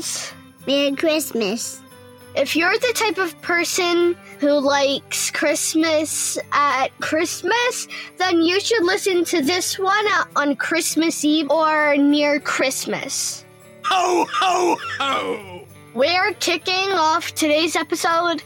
friends. Merry Christmas. If you're the type of person who likes Christmas at Christmas, then you should listen to this one on Christmas Eve or near Christmas. Ho, ho, ho! We're kicking off today's episode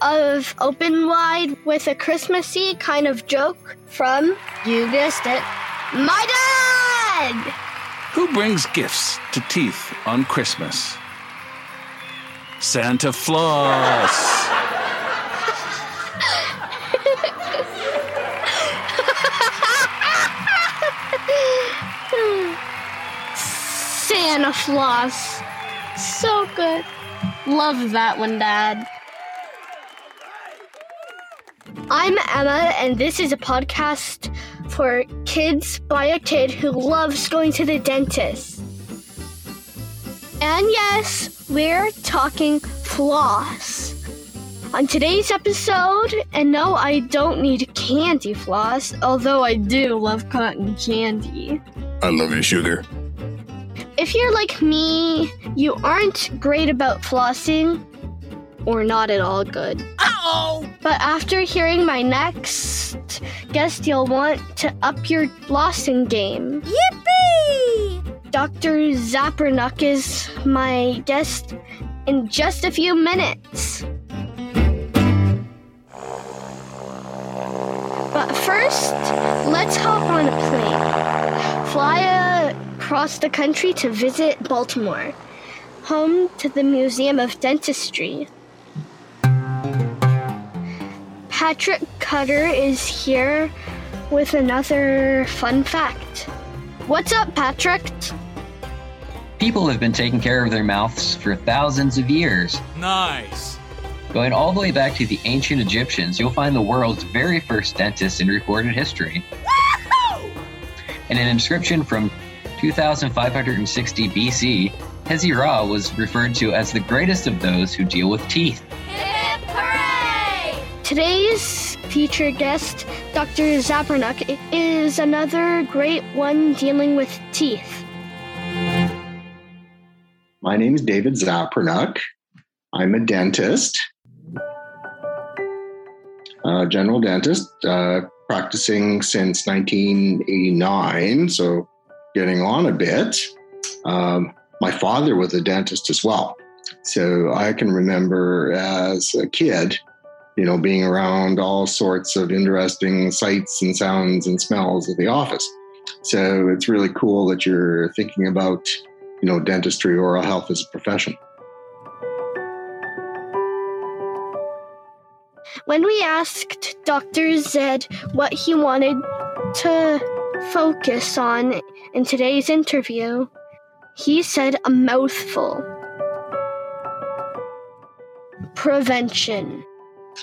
of Open Wide with a Christmassy kind of joke from, you guessed it, my dad! Who brings gifts to teeth on Christmas? Santa Floss. Santa Floss. So good. Love that one, Dad. I'm Emma, and this is a podcast for kids by a kid who loves going to the dentist. And yes, we're talking floss. On today's episode, and no, I don't need candy floss, although I do love cotton candy. I love you, sugar. If you're like me, you aren't great about flossing, or not at all good. Uh-oh! But after hearing my next guest, you'll want to up your flossing game. Yippee! Dr. Zappernuck is my guest in just a few minutes. But first, let's hop on a plane. Fly across the country to visit Baltimore, home to the Museum of Dentistry. Patrick Cutter is here with another fun fact. What's up, Patrick? People have been taking care of their mouths for thousands of years. Nice. Going all the way back to the ancient Egyptians, you'll find the world's very first dentist in recorded history. In an inscription from 2560 BC, Hesy-Ra was referred to as the greatest of those who deal with teeth. Today's featured guest, Dr. Zappernuck, is another great one dealing with teeth. My name is David Zappernuck. I'm a dentist, a general dentist, uh, practicing since 1989, so getting on a bit. Um, my father was a dentist as well. So I can remember as a kid, you know, being around all sorts of interesting sights and sounds and smells of the office. So it's really cool that you're thinking about, you know, dentistry, oral health as a profession. When we asked Dr. Zed what he wanted to focus on in today's interview, he said a mouthful prevention.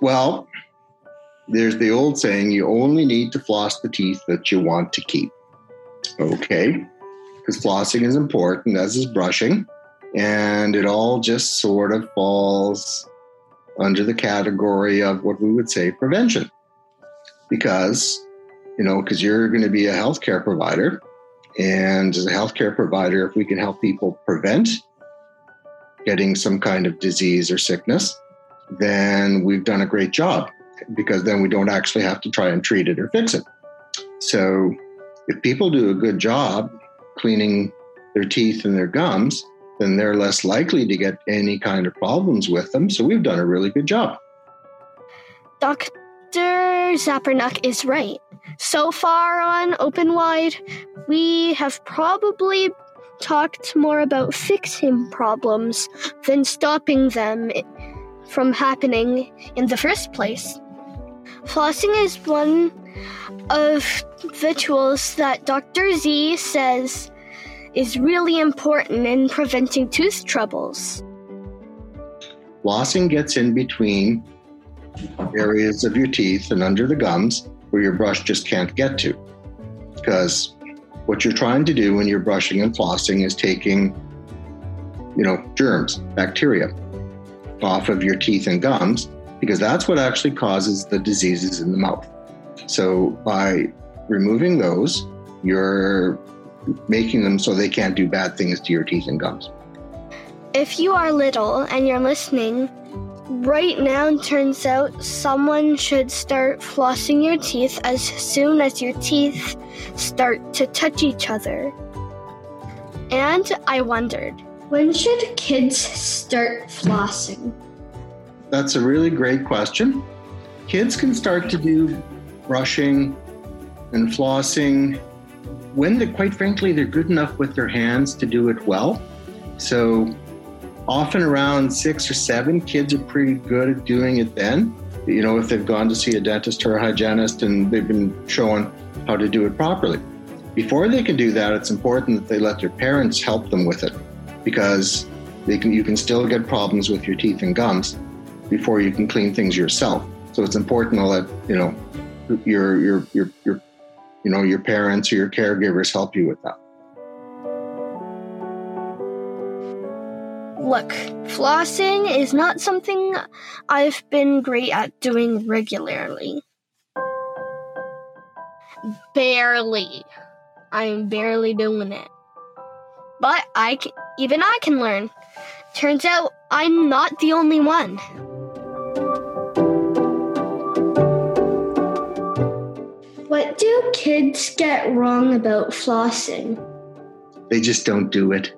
Well, there's the old saying you only need to floss the teeth that you want to keep. Okay? Because flossing is important, as is brushing. And it all just sort of falls under the category of what we would say prevention. Because, you know, because you're going to be a healthcare provider. And as a healthcare provider, if we can help people prevent getting some kind of disease or sickness, then we've done a great job because then we don't actually have to try and treat it or fix it. So if people do a good job cleaning their teeth and their gums, then they're less likely to get any kind of problems with them. So we've done a really good job. Dr. Zappernuck is right. So far on Open Wide, we have probably talked more about fixing problems than stopping them from happening in the first place. Flossing is one of the tools that Dr. Z says is really important in preventing tooth troubles. Flossing gets in between areas of your teeth and under the gums where your brush just can't get to. Because what you're trying to do when you're brushing and flossing is taking, you know, germs, bacteria off of your teeth and gums because that's what actually causes the diseases in the mouth. So by removing those, you're making them so they can't do bad things to your teeth and gums. if you are little and you're listening, right now turns out someone should start flossing your teeth as soon as your teeth start to touch each other. And I wondered, when should kids start flossing? That's a really great question. Kids can start to do brushing and flossing when, they, quite frankly, they're good enough with their hands to do it well. So often around six or seven, kids are pretty good at doing it then. You know, if they've gone to see a dentist or a hygienist and they've been shown how to do it properly. Before they can do that, it's important that they let their parents help them with it because can, you can still get problems with your teeth and gums before you can clean things yourself. So it's important to let, you know, your, your, your, your, you know, your parents or your caregivers help you with that. Look, flossing is not something I've been great at doing regularly. Barely. I'm barely doing it. But I can, even I can learn. Turns out I'm not the only one. What do kids get wrong about flossing? They just don't do it.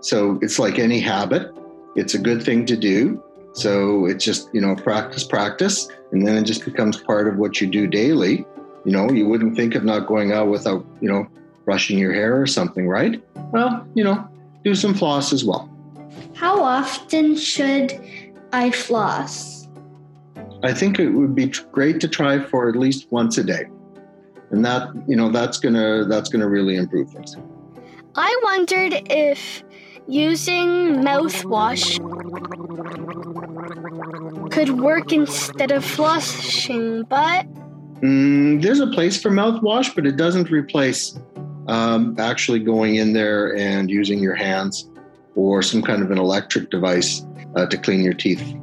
So it's like any habit. It's a good thing to do. So it's just, you know, practice, practice, and then it just becomes part of what you do daily. You know, you wouldn't think of not going out without, you know, brushing your hair or something, right? Well, you know, do some floss as well. How often should I floss? I think it would be great to try for at least once a day. And that, you know, that's going to that's going to really improve things. I wondered if using mouthwash could work instead of flossing, but mm, there's a place for mouthwash, but it doesn't replace um, actually going in there and using your hands or some kind of an electric device uh, to clean your teeth.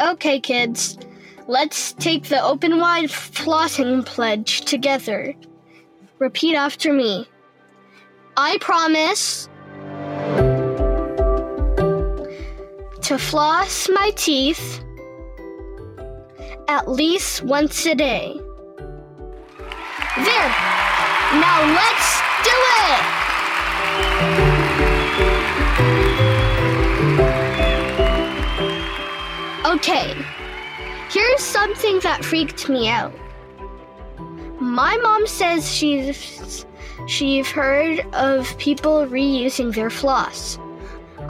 Okay, kids, let's take the open wide flossing pledge together. Repeat after me. I promise to floss my teeth at least once a day. There! Now let's do it! Okay, here's something that freaked me out. My mom says she's she's heard of people reusing their floss.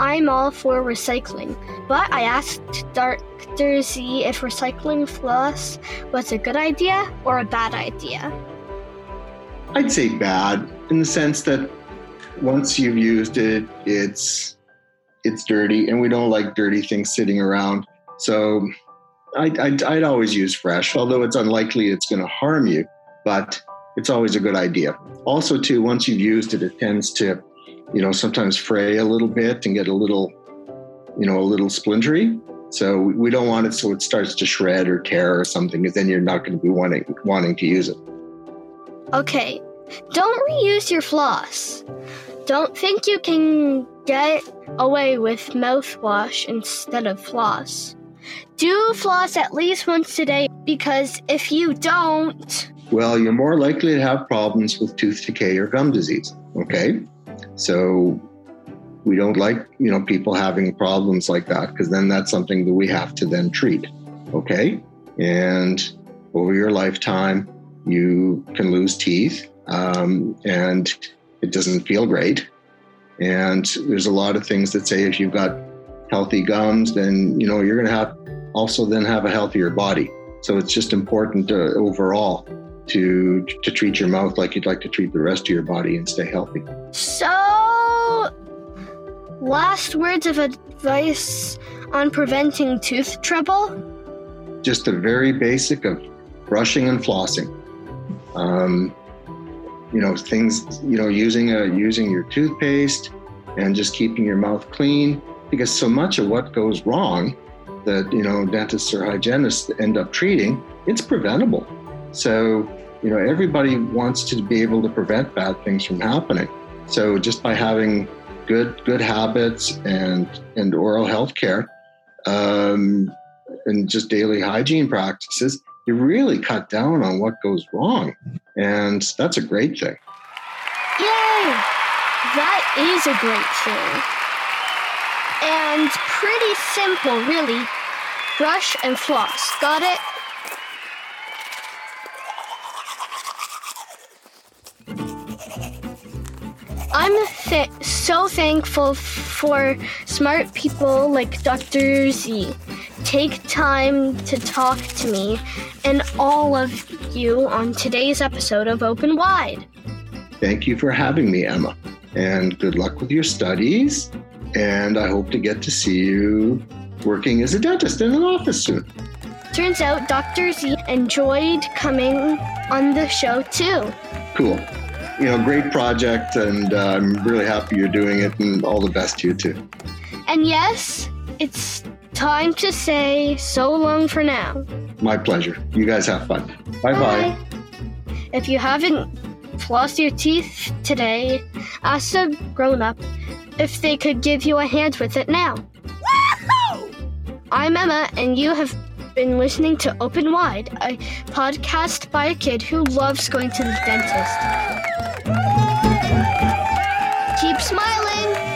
I'm all for recycling, but I asked Dr. Z if recycling floss was a good idea or a bad idea. I'd say bad in the sense that once you've used it, it's it's dirty, and we don't like dirty things sitting around. So I'd, I'd, I'd always use fresh, although it's unlikely it's going to harm you, but it's always a good idea. Also, too, once you've used it, it tends to, you know, sometimes fray a little bit and get a little, you know, a little splintery. So we don't want it so it starts to shred or tear or something, because then you're not going to be wanting wanting to use it. Okay, don't reuse your floss. Don't think you can get away with mouthwash instead of floss. Do floss at least once a day because if you don't, well, you're more likely to have problems with tooth decay or gum disease. Okay. So we don't like, you know, people having problems like that because then that's something that we have to then treat. Okay. And over your lifetime, you can lose teeth um, and it doesn't feel great. And there's a lot of things that say if you've got healthy gums, then, you know, you're going to have also then have a healthier body. So it's just important to, overall to to treat your mouth like you'd like to treat the rest of your body and stay healthy. So, last words of advice on preventing tooth trouble? Just the very basic of brushing and flossing. Um, you know things. You know using a using your toothpaste and just keeping your mouth clean because so much of what goes wrong that you know dentists or hygienists end up treating it's preventable so you know everybody wants to be able to prevent bad things from happening so just by having good good habits and and oral health care um, and just daily hygiene practices, you really cut down on what goes wrong. And that's a great thing. Yay! That is a great thing. And pretty simple, really. Brush and floss. Got it? I'm th- so thankful for smart people like Dr. Z. Take time to talk to me and all of you on today's episode of Open Wide. Thank you for having me, Emma. And good luck with your studies. And I hope to get to see you working as a dentist in an office soon. Turns out Dr. Z enjoyed coming on the show too. Cool. You know, great project, and uh, I'm really happy you're doing it, and all the best to you too. And yes, it's time to say so long for now. My pleasure. You guys have fun. Bye bye. If you haven't flossed your teeth today, ask a grown up if they could give you a hand with it now. I'm Emma, and you have been listening to Open Wide, a podcast by a kid who loves going to the dentist. Keep smiling!